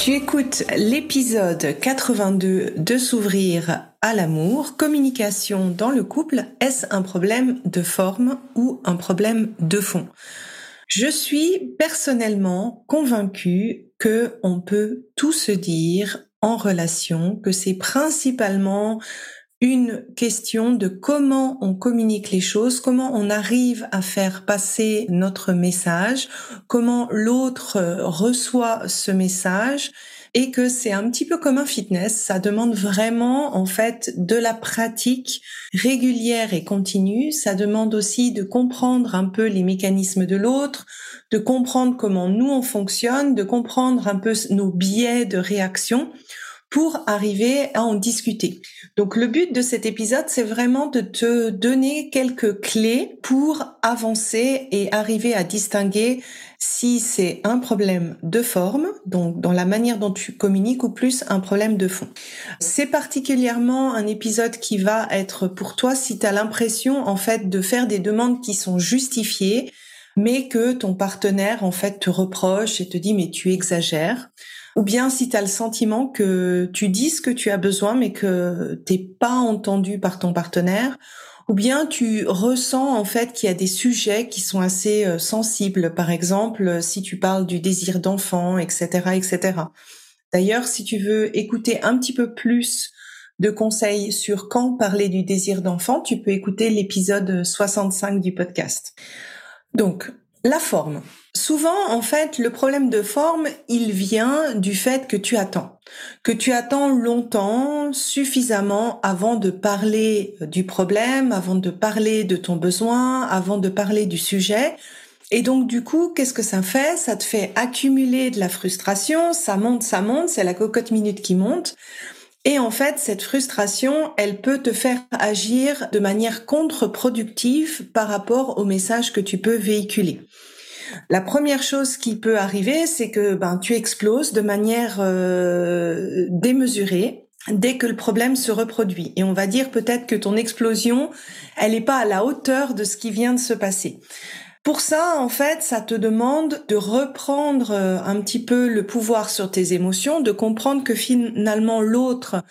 Tu écoutes l'épisode 82 de S'ouvrir à l'amour, communication dans le couple, est-ce un problème de forme ou un problème de fond? Je suis personnellement convaincue que on peut tout se dire en relation, que c'est principalement une question de comment on communique les choses, comment on arrive à faire passer notre message, comment l'autre reçoit ce message et que c'est un petit peu comme un fitness, ça demande vraiment en fait de la pratique régulière et continue, ça demande aussi de comprendre un peu les mécanismes de l'autre, de comprendre comment nous on fonctionne, de comprendre un peu nos biais de réaction pour arriver à en discuter. Donc le but de cet épisode, c'est vraiment de te donner quelques clés pour avancer et arriver à distinguer si c'est un problème de forme, donc dans la manière dont tu communiques, ou plus un problème de fond. C'est particulièrement un épisode qui va être pour toi si tu as l'impression en fait de faire des demandes qui sont justifiées, mais que ton partenaire en fait te reproche et te dit mais tu exagères ou bien si tu as le sentiment que tu dis ce que tu as besoin mais que t'es pas entendu par ton partenaire, ou bien tu ressens en fait qu'il y a des sujets qui sont assez euh, sensibles, par exemple si tu parles du désir d'enfant, etc., etc. D'ailleurs, si tu veux écouter un petit peu plus de conseils sur quand parler du désir d'enfant, tu peux écouter l'épisode 65 du podcast. Donc, la forme. Souvent, en fait, le problème de forme, il vient du fait que tu attends. Que tu attends longtemps, suffisamment avant de parler du problème, avant de parler de ton besoin, avant de parler du sujet. Et donc, du coup, qu'est-ce que ça fait? Ça te fait accumuler de la frustration, ça monte, ça monte, c'est la cocotte minute qui monte. Et en fait, cette frustration, elle peut te faire agir de manière contre-productive par rapport au message que tu peux véhiculer. La première chose qui peut arriver, c'est que ben tu exploses de manière euh, démesurée dès que le problème se reproduit. Et on va dire peut-être que ton explosion, elle n'est pas à la hauteur de ce qui vient de se passer. Pour ça, en fait, ça te demande de reprendre euh, un petit peu le pouvoir sur tes émotions, de comprendre que finalement l'autre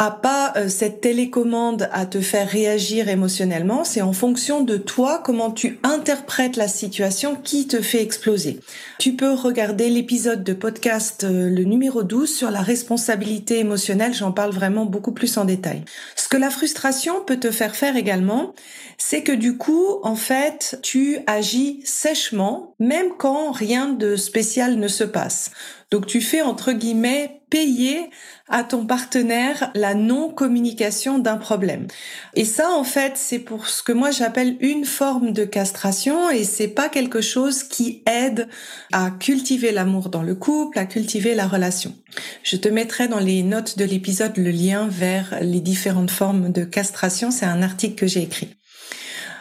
a pas euh, cette télécommande à te faire réagir émotionnellement, c'est en fonction de toi comment tu interprètes la situation qui te fait exploser. Tu peux regarder l'épisode de podcast euh, le numéro 12 sur la responsabilité émotionnelle, j'en parle vraiment beaucoup plus en détail. Ce que la frustration peut te faire faire également, c'est que du coup, en fait, tu agis sèchement même quand rien de spécial ne se passe. Donc tu fais entre guillemets payer à ton partenaire la non-communication d'un problème. Et ça, en fait, c'est pour ce que moi j'appelle une forme de castration et c'est pas quelque chose qui aide à cultiver l'amour dans le couple, à cultiver la relation. Je te mettrai dans les notes de l'épisode le lien vers les différentes formes de castration. C'est un article que j'ai écrit.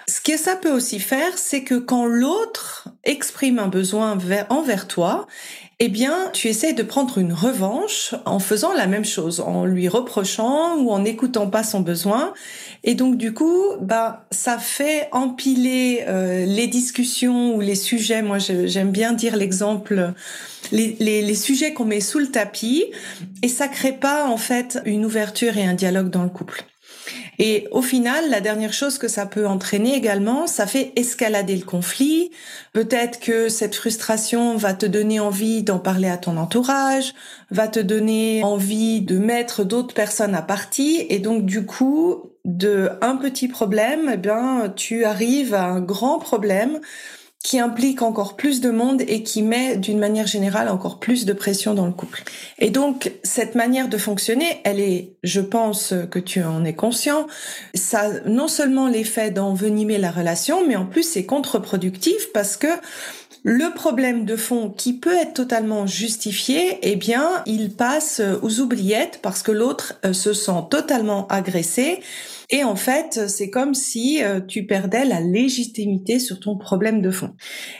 Ce que ça peut aussi faire, c'est que quand l'autre exprime un besoin envers toi, eh bien, tu essaies de prendre une revanche en faisant la même chose, en lui reprochant ou en n'écoutant pas son besoin. Et donc, du coup, bah, ça fait empiler euh, les discussions ou les sujets. Moi, j'aime bien dire l'exemple, les, les, les sujets qu'on met sous le tapis, et ça crée pas en fait une ouverture et un dialogue dans le couple. Et au final, la dernière chose que ça peut entraîner également, ça fait escalader le conflit. Peut-être que cette frustration va te donner envie d'en parler à ton entourage, va te donner envie de mettre d'autres personnes à partie. Et donc, du coup, de un petit problème, eh bien, tu arrives à un grand problème qui implique encore plus de monde et qui met d'une manière générale encore plus de pression dans le couple. Et donc cette manière de fonctionner, elle est, je pense que tu en es conscient, ça non seulement l'effet d'envenimer la relation, mais en plus c'est contre-productif parce que le problème de fond qui peut être totalement justifié, eh bien, il passe aux oubliettes parce que l'autre euh, se sent totalement agressé et en fait, c'est comme si euh, tu perdais la légitimité sur ton problème de fond.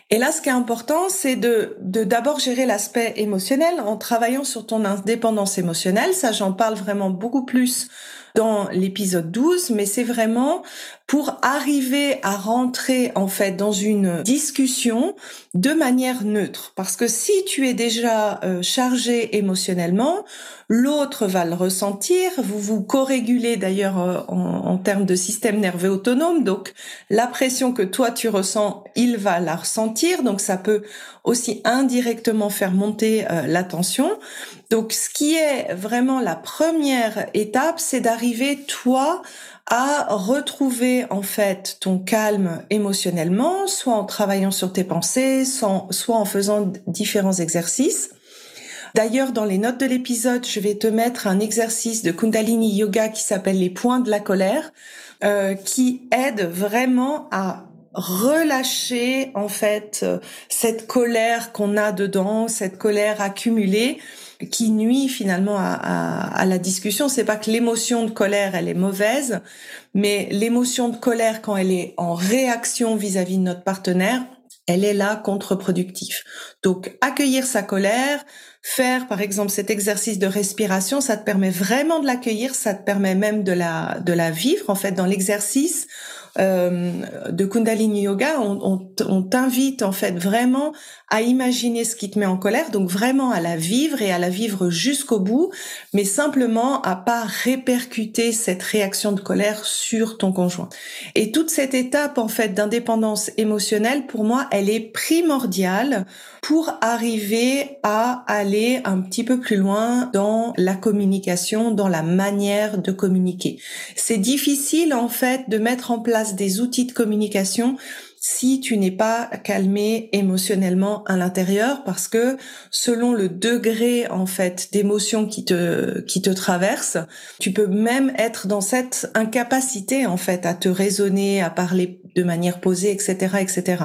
Et là, ce qui est important, c'est de d'abord gérer l'aspect émotionnel en travaillant sur ton indépendance émotionnelle. Ça, j'en parle vraiment beaucoup plus dans l'épisode 12, mais c'est vraiment pour arriver à rentrer en fait dans une discussion de manière neutre. Parce que si tu es déjà euh, chargé émotionnellement, l'autre va le ressentir. Vous vous co-régulez d'ailleurs euh, en, en termes de système nerveux autonome. Donc la pression que toi tu ressens, il va la ressentir. Donc ça peut aussi indirectement faire monter euh, la tension. Donc ce qui est vraiment la première étape, c'est d'arriver toi à retrouver en fait ton calme émotionnellement, soit en travaillant sur tes pensées, soit en faisant différents exercices. D'ailleurs, dans les notes de l'épisode, je vais te mettre un exercice de Kundalini Yoga qui s'appelle les points de la colère, euh, qui aide vraiment à relâcher en fait euh, cette colère qu'on a dedans, cette colère accumulée qui nuit finalement à, à, à la discussion. C'est pas que l'émotion de colère elle est mauvaise, mais l'émotion de colère quand elle est en réaction vis-à-vis de notre partenaire, elle est là contre-productif. Donc accueillir sa colère, faire par exemple cet exercice de respiration, ça te permet vraiment de l'accueillir, ça te permet même de la de la vivre en fait dans l'exercice euh, de Kundalini Yoga, on, on, t'invite en fait vraiment à imaginer ce qui te met en colère, donc vraiment à la vivre et à la vivre jusqu'au bout, mais simplement à pas répercuter cette réaction de colère sur ton conjoint. Et toute cette étape en fait d'indépendance émotionnelle, pour moi, elle est primordiale pour arriver à aller un petit peu plus loin dans la communication, dans la manière de communiquer. C'est difficile en fait de mettre en place des outils de communication si tu n'es pas calmé émotionnellement à l'intérieur parce que selon le degré en fait d'émotion qui te qui te traverse, tu peux même être dans cette incapacité en fait à te raisonner, à parler de manière posée, etc., etc.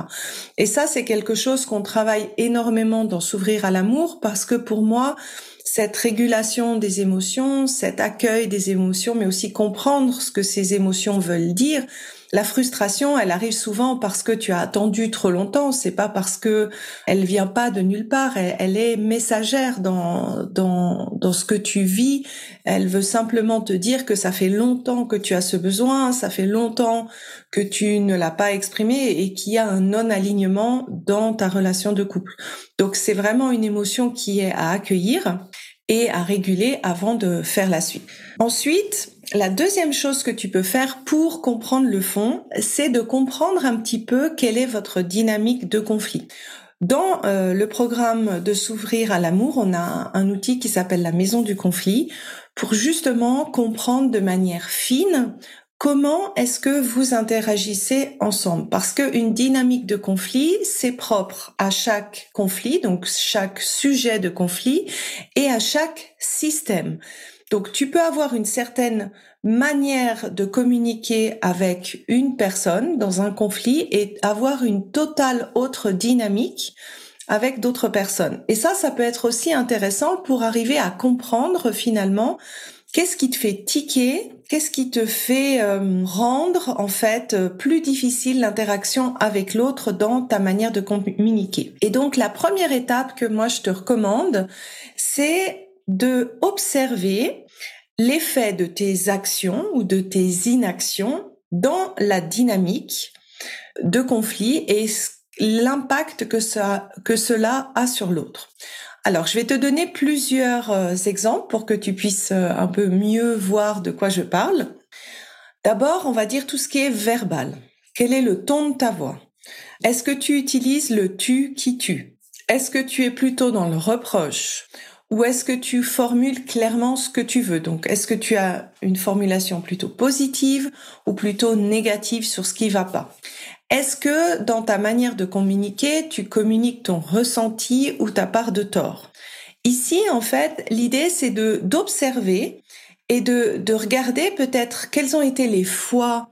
Et ça c'est quelque chose qu'on travaille énormément dans s'ouvrir à l'amour parce que pour moi cette régulation des émotions, cet accueil des émotions, mais aussi comprendre ce que ces émotions veulent dire, la frustration, elle arrive souvent parce que tu as attendu trop longtemps. C'est pas parce que elle vient pas de nulle part. Elle, est messagère dans dans dans ce que tu vis. Elle veut simplement te dire que ça fait longtemps que tu as ce besoin. Ça fait longtemps que tu ne l'as pas exprimé et qu'il y a un non-alignement dans ta relation de couple. Donc c'est vraiment une émotion qui est à accueillir et à réguler avant de faire la suite. Ensuite, la deuxième chose que tu peux faire pour comprendre le fond, c'est de comprendre un petit peu quelle est votre dynamique de conflit. Dans euh, le programme de s'ouvrir à l'amour, on a un outil qui s'appelle la maison du conflit pour justement comprendre de manière fine comment est-ce que vous interagissez ensemble Parce qu'une dynamique de conflit, c'est propre à chaque conflit, donc chaque sujet de conflit, et à chaque système. Donc tu peux avoir une certaine manière de communiquer avec une personne dans un conflit et avoir une totale autre dynamique avec d'autres personnes. Et ça, ça peut être aussi intéressant pour arriver à comprendre finalement qu'est-ce qui te fait tiquer, qu'est-ce qui te fait euh, rendre en fait plus difficile l'interaction avec l'autre dans ta manière de communiquer. Et donc la première étape que moi je te recommande, c'est de observer l'effet de tes actions ou de tes inactions dans la dynamique de conflit et l'impact que cela a sur l'autre. Alors, je vais te donner plusieurs euh, exemples pour que tu puisses euh, un peu mieux voir de quoi je parle. D'abord, on va dire tout ce qui est verbal. Quel est le ton de ta voix? Est-ce que tu utilises le tu qui tu Est-ce que tu es plutôt dans le reproche ou est-ce que tu formules clairement ce que tu veux? Donc, est-ce que tu as une formulation plutôt positive ou plutôt négative sur ce qui va pas? Est-ce que dans ta manière de communiquer, tu communiques ton ressenti ou ta part de tort? Ici, en fait, l'idée, c'est de d'observer et de, de regarder peut-être quelles ont été les fois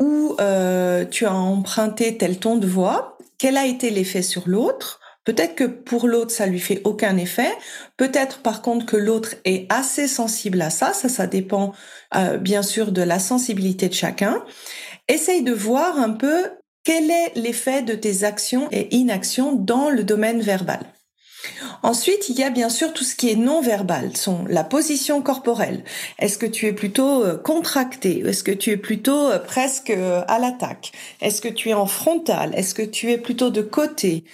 où euh, tu as emprunté tel ton de voix, quel a été l'effet sur l'autre. Peut-être que pour l'autre, ça lui fait aucun effet. Peut-être par contre que l'autre est assez sensible à ça. Ça, ça dépend euh, bien sûr de la sensibilité de chacun. Essaye de voir un peu quel est l'effet de tes actions et inactions dans le domaine verbal. Ensuite, il y a bien sûr tout ce qui est non verbal, la position corporelle. Est-ce que tu es plutôt euh, contracté Est-ce que tu es plutôt euh, presque à l'attaque? Est-ce que tu es en frontal? Est-ce que tu es plutôt de côté?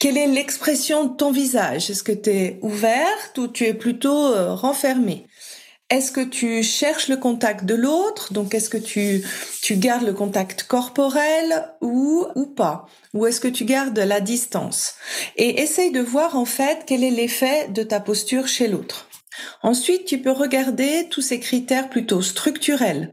Quelle est l'expression de ton visage? Est-ce que tu es ouverte ou tu es plutôt renfermé est-ce que tu cherches le contact de l'autre? Donc, est-ce que tu, tu gardes le contact corporel ou, ou pas? Ou est-ce que tu gardes la distance? Et essaye de voir en fait quel est l'effet de ta posture chez l'autre. Ensuite, tu peux regarder tous ces critères plutôt structurels.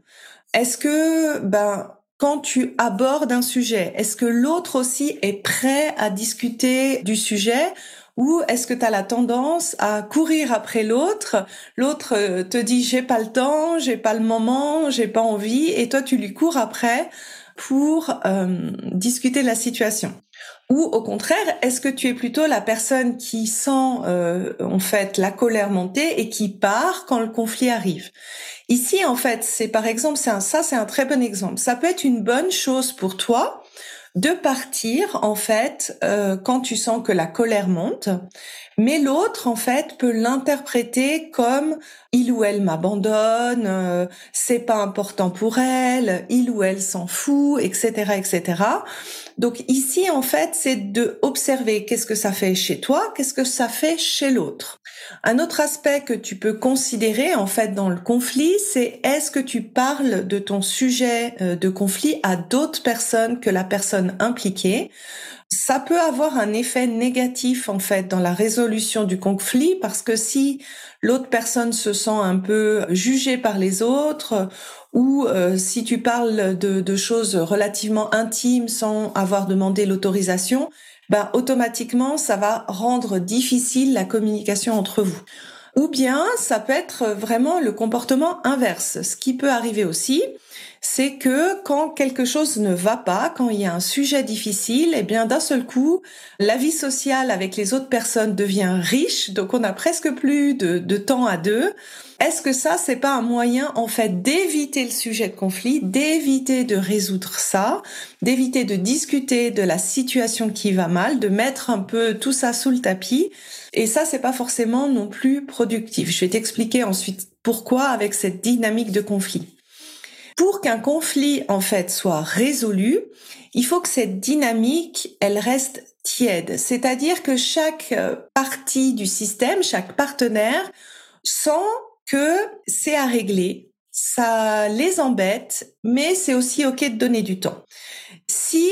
Est-ce que, ben, quand tu abordes un sujet, est-ce que l'autre aussi est prêt à discuter du sujet ou est-ce que tu as la tendance à courir après l'autre? L'autre euh, te dit j'ai pas le temps, j'ai pas le moment, j'ai pas envie et toi tu lui cours après pour euh, discuter de la situation. Ou au contraire, est-ce que tu es plutôt la personne qui sent euh, en fait la colère monter et qui part quand le conflit arrive? Ici, en fait, c'est par exemple, ça, c'est un très bon exemple. Ça peut être une bonne chose pour toi de partir en fait euh, quand tu sens que la colère monte, mais l'autre en fait peut l'interpréter comme il ou elle m'abandonne, euh, c'est pas important pour elle, il ou elle s'en fout, etc., etc. Donc ici en fait c'est de observer qu'est-ce que ça fait chez toi, qu'est-ce que ça fait chez l'autre. Un autre aspect que tu peux considérer en fait dans le conflit, c'est est-ce que tu parles de ton sujet euh, de conflit à d'autres personnes que la personne impliquée? Ça peut avoir un effet négatif en fait dans la résolution du conflit parce que si l'autre personne se sent un peu jugée par les autres ou euh, si tu parles de, de, choses relativement intimes sans avoir demandé l'autorisation, ben automatiquement ça va rendre difficile la communication entre vous. Ou bien ça peut être vraiment le comportement inverse, ce qui peut arriver aussi, c'est que quand quelque chose ne va pas, quand il y a un sujet difficile, eh bien d'un seul coup, la vie sociale avec les autres personnes devient riche, donc on a presque plus de, de temps à deux. Est-ce que ça, c'est pas un moyen en fait d'éviter le sujet de conflit, d'éviter de résoudre ça, d'éviter de discuter de la situation qui va mal, de mettre un peu tout ça sous le tapis? Et ça, c'est pas forcément non plus productif. Je vais t'expliquer ensuite pourquoi avec cette dynamique de conflit. Pour qu'un conflit en fait soit résolu, il faut que cette dynamique, elle reste tiède. C'est-à-dire que chaque euh, partie du système, chaque partenaire sent que c'est à régler, ça les embête, mais c'est aussi OK de donner du temps. Si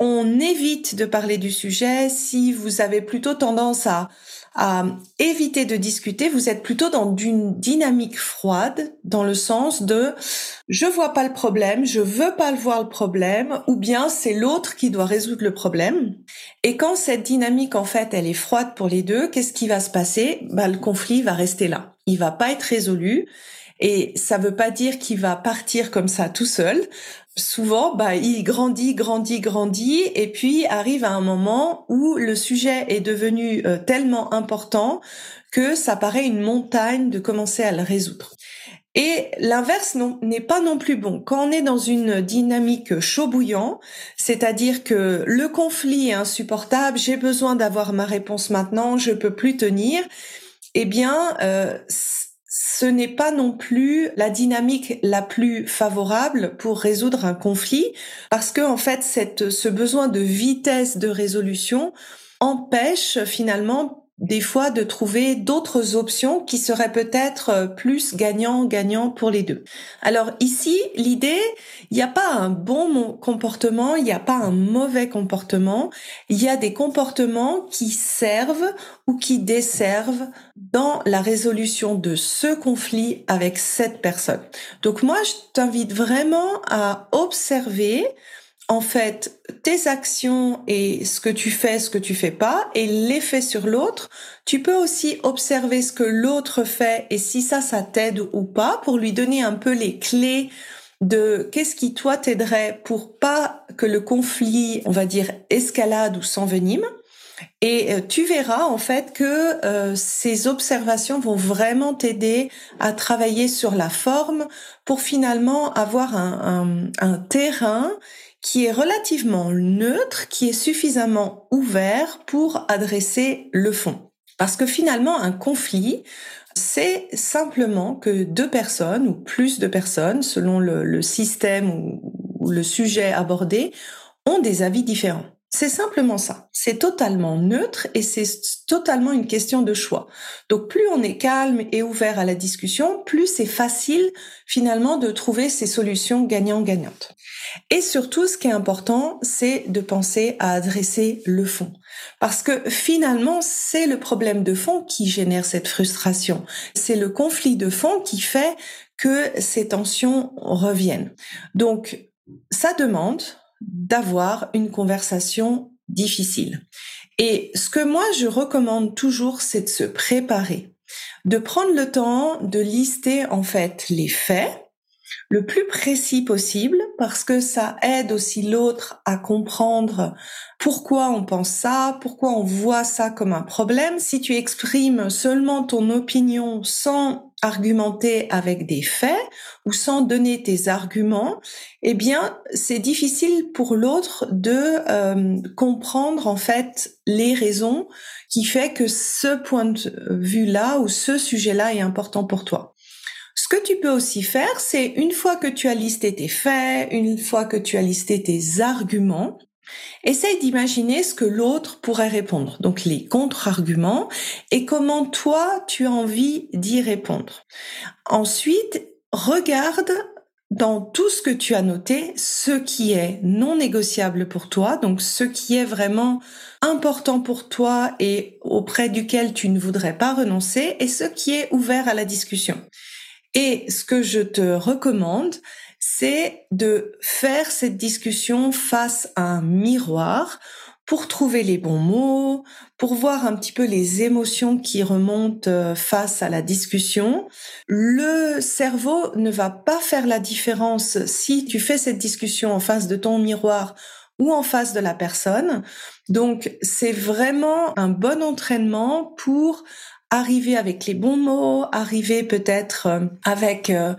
on évite de parler du sujet, si vous avez plutôt tendance à à éviter de discuter, vous êtes plutôt dans une dynamique froide, dans le sens de je vois pas le problème, je veux pas le voir le problème, ou bien c'est l'autre qui doit résoudre le problème. Et quand cette dynamique en fait elle est froide pour les deux, qu'est-ce qui va se passer? Bah le conflit va rester là, il va pas être résolu. Et ça veut pas dire qu'il va partir comme ça tout seul souvent, bah, il grandit, grandit, grandit, et puis arrive à un moment où le sujet est devenu euh, tellement important que ça paraît une montagne de commencer à le résoudre. Et l'inverse n'est pas non plus bon. Quand on est dans une dynamique chaud bouillant, c'est-à-dire que le conflit est insupportable, j'ai besoin d'avoir ma réponse maintenant, je peux plus tenir, eh bien, euh, ce n'est pas non plus la dynamique la plus favorable pour résoudre un conflit parce que en fait ce besoin de vitesse de résolution empêche finalement des fois de trouver d'autres options qui seraient peut-être euh, plus gagnant-gagnant pour les deux. Alors ici, l'idée, il n'y a pas un bon comportement, il n'y a pas un mauvais comportement, il y a des comportements qui servent ou qui desservent dans la résolution de ce conflit avec cette personne. Donc moi, je t'invite vraiment à observer en fait tes actions et ce que tu fais, ce que tu fais pas, et l'effet sur l'autre. Tu peux aussi observer ce que l'autre fait et si ça, ça t'aide ou pas pour lui donner un peu les clés de qu'est-ce qui toi t'aiderait pour pas que le conflit, on va dire, escalade ou s'envenime. Et euh, tu verras en fait que euh, ces observations vont vraiment t'aider à travailler sur la forme pour finalement avoir un, terrain qui est relativement neutre, qui est suffisamment ouvert pour adresser le fond. Parce que finalement, un conflit, c'est simplement que deux personnes ou plus de personnes, selon le, système ou le sujet abordé, ont des avis différents. C'est simplement ça. C'est totalement neutre et c'est totalement une question de choix. Donc plus on est calme et ouvert à la discussion, plus c'est facile finalement de trouver ces solutions gagnant-gagnantes. Et surtout, ce qui est important, c'est de penser à adresser le fond. Parce que finalement, c'est le problème de fond qui génère cette frustration. C'est le conflit de fond qui fait que ces tensions reviennent. Donc, ça demande d'avoir une conversation difficile. Et ce que moi je recommande toujours, c'est de se préparer, de prendre le temps de lister en fait les faits le plus précis possible parce que ça aide aussi l'autre à comprendre pourquoi on pense ça, pourquoi on voit ça comme un problème. Si tu exprimes seulement ton opinion sans argumenter avec des faits ou sans donner tes arguments, eh bien, c'est difficile pour l'autre de euh, comprendre en fait les raisons qui fait que ce point de vue-là ou ce sujet-là est important pour toi. Ce que tu peux aussi faire, c'est une fois que tu as listé tes faits, une fois que tu as listé tes arguments, Essaye d'imaginer ce que l'autre pourrait répondre, donc les contre-arguments, et comment toi tu as envie d'y répondre. Ensuite, regarde dans tout ce que tu as noté, ce qui est non négociable pour toi, donc ce qui est vraiment important pour toi et auprès duquel tu ne voudrais pas renoncer, et ce qui est ouvert à la discussion. Et ce que je te recommande, c'est de faire cette discussion face à un miroir pour trouver les bons mots, pour voir un petit peu les émotions qui remontent euh, face à la discussion. Le cerveau ne va pas faire la différence si tu fais cette discussion en face de ton miroir ou en face de la personne. Donc, c'est vraiment un bon entraînement pour arriver avec les bons mots, arriver peut-être euh, avec euh,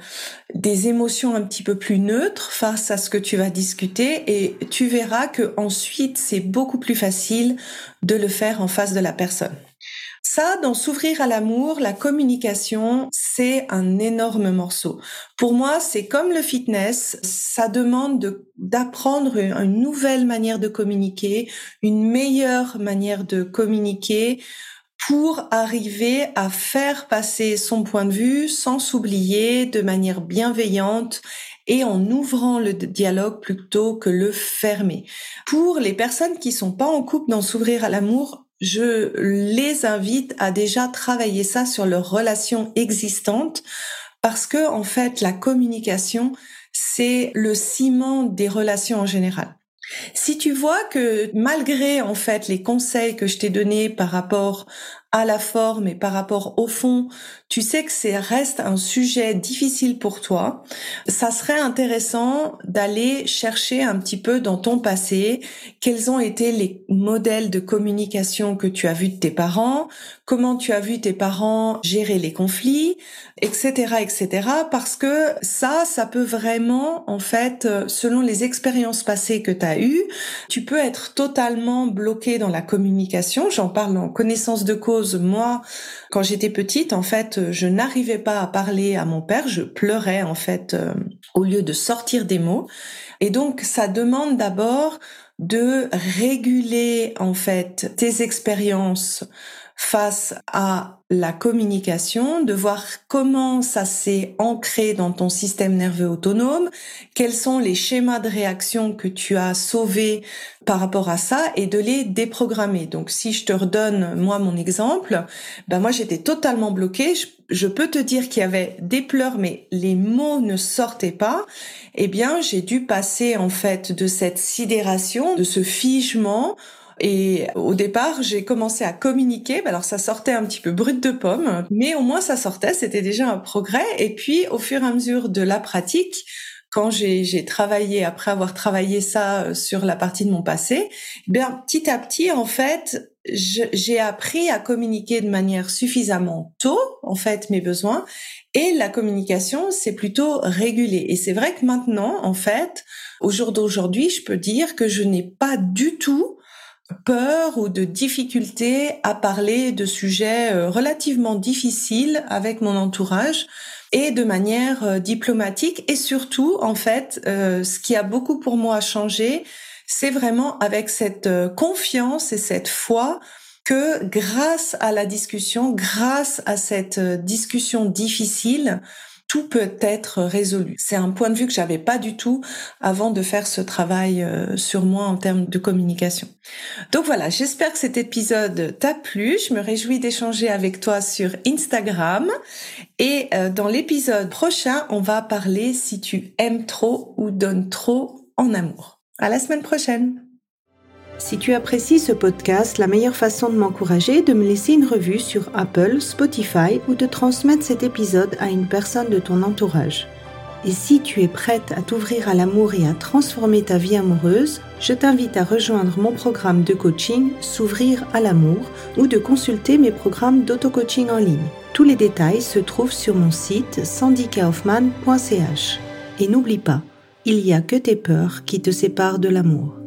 des émotions un petit peu plus neutres face à ce que tu vas discuter et tu verras que ensuite c'est beaucoup plus facile de le faire en face de la personne. Ça, dans s'ouvrir à l'amour, la communication, c'est un énorme morceau. Pour moi, c'est comme le fitness, ça demande d'apprendre une nouvelle manière de communiquer, une meilleure manière de communiquer, pour arriver à faire passer son point de vue sans s'oublier de manière bienveillante et en ouvrant le dialogue plutôt que le fermer. Pour les personnes qui sont pas en couple dans s'ouvrir à l'amour, je les invite à déjà travailler ça sur leurs relations existantes parce que en fait la communication c'est le ciment des relations en général. Si tu vois que malgré en fait les conseils que je t'ai donnés par rapport à la forme et par rapport au fond, tu sais que c'est reste un sujet difficile pour toi, ça serait intéressant d'aller chercher un petit peu dans ton passé quels ont été les modèles de communication que tu as vus de tes parents, comment tu as vu tes parents gérer les conflits, etc., etc. Parce que ça, ça peut vraiment, en fait, selon les expériences passées que tu as eues, tu peux être totalement bloqué dans la communication. J'en parle en connaissance de cause moi, quand j'étais petite, en fait, je n'arrivais pas à parler à mon père, je pleurais en fait euh, au lieu de sortir des mots. Et donc, ça demande d'abord de réguler en fait tes expériences face à la communication, de voir comment ça s'est ancré dans ton système nerveux autonome, quels sont les schémas de réaction que tu as sauvés par rapport à ça et de les déprogrammer. Donc si je te redonne moi mon exemple, ben moi j'étais totalement bloquée, je, peux te dire qu'il y avait des pleurs mais les mots ne sortaient pas. Eh bien, j'ai dû passer en fait de cette sidération, de ce figement et au départ, j'ai commencé à communiquer. Alors ça sortait un petit peu brut de pomme, mais au moins ça sortait, c'était déjà un progrès. Et puis au fur et à mesure de la pratique, quand j'ai travaillé, après avoir travaillé ça euh, sur la partie de mon passé, eh bien petit à petit, en fait, j'ai appris à communiquer de manière suffisamment tôt, en fait, mes besoins. Et la communication, c'est plutôt régulé. Et c'est vrai que maintenant, en fait, au jour d'aujourd'hui, je peux dire que je n'ai pas du tout peur ou de difficulté à parler de sujets euh, relativement difficiles avec mon entourage et de manière euh, diplomatique. Et surtout en fait euh, ce qui a beaucoup pour moi changé c'est vraiment avec cette confiance et cette foi que grâce à la discussion grâce à cette discussion difficile tout peut être résolu. C'est un point de vue que j'avais pas du tout avant de faire ce travail euh, sur moi en termes de communication. Donc voilà, j'espère que cet épisode t'a plu. Je me réjouis d'échanger avec toi sur Instagram. Et euh, dans l'épisode prochain, on va parler si tu aimes trop ou donnes trop en amour. À la semaine prochaine. Si tu apprécies ce podcast, la meilleure façon de m'encourager est de me laisser une revue sur Apple, Spotify ou de transmettre cet épisode à une personne de ton entourage. Et si tu es prête à t'ouvrir à l'amour et à transformer ta vie amoureuse, je t'invite à rejoindre mon programme de coaching S'ouvrir à l'amour ou de consulter mes programmes d'auto-coaching en ligne. Tous les détails se trouvent sur mon site sandykaufman.ch. Et n'oublie pas, il n'y a que tes peurs qui te séparent de l'amour.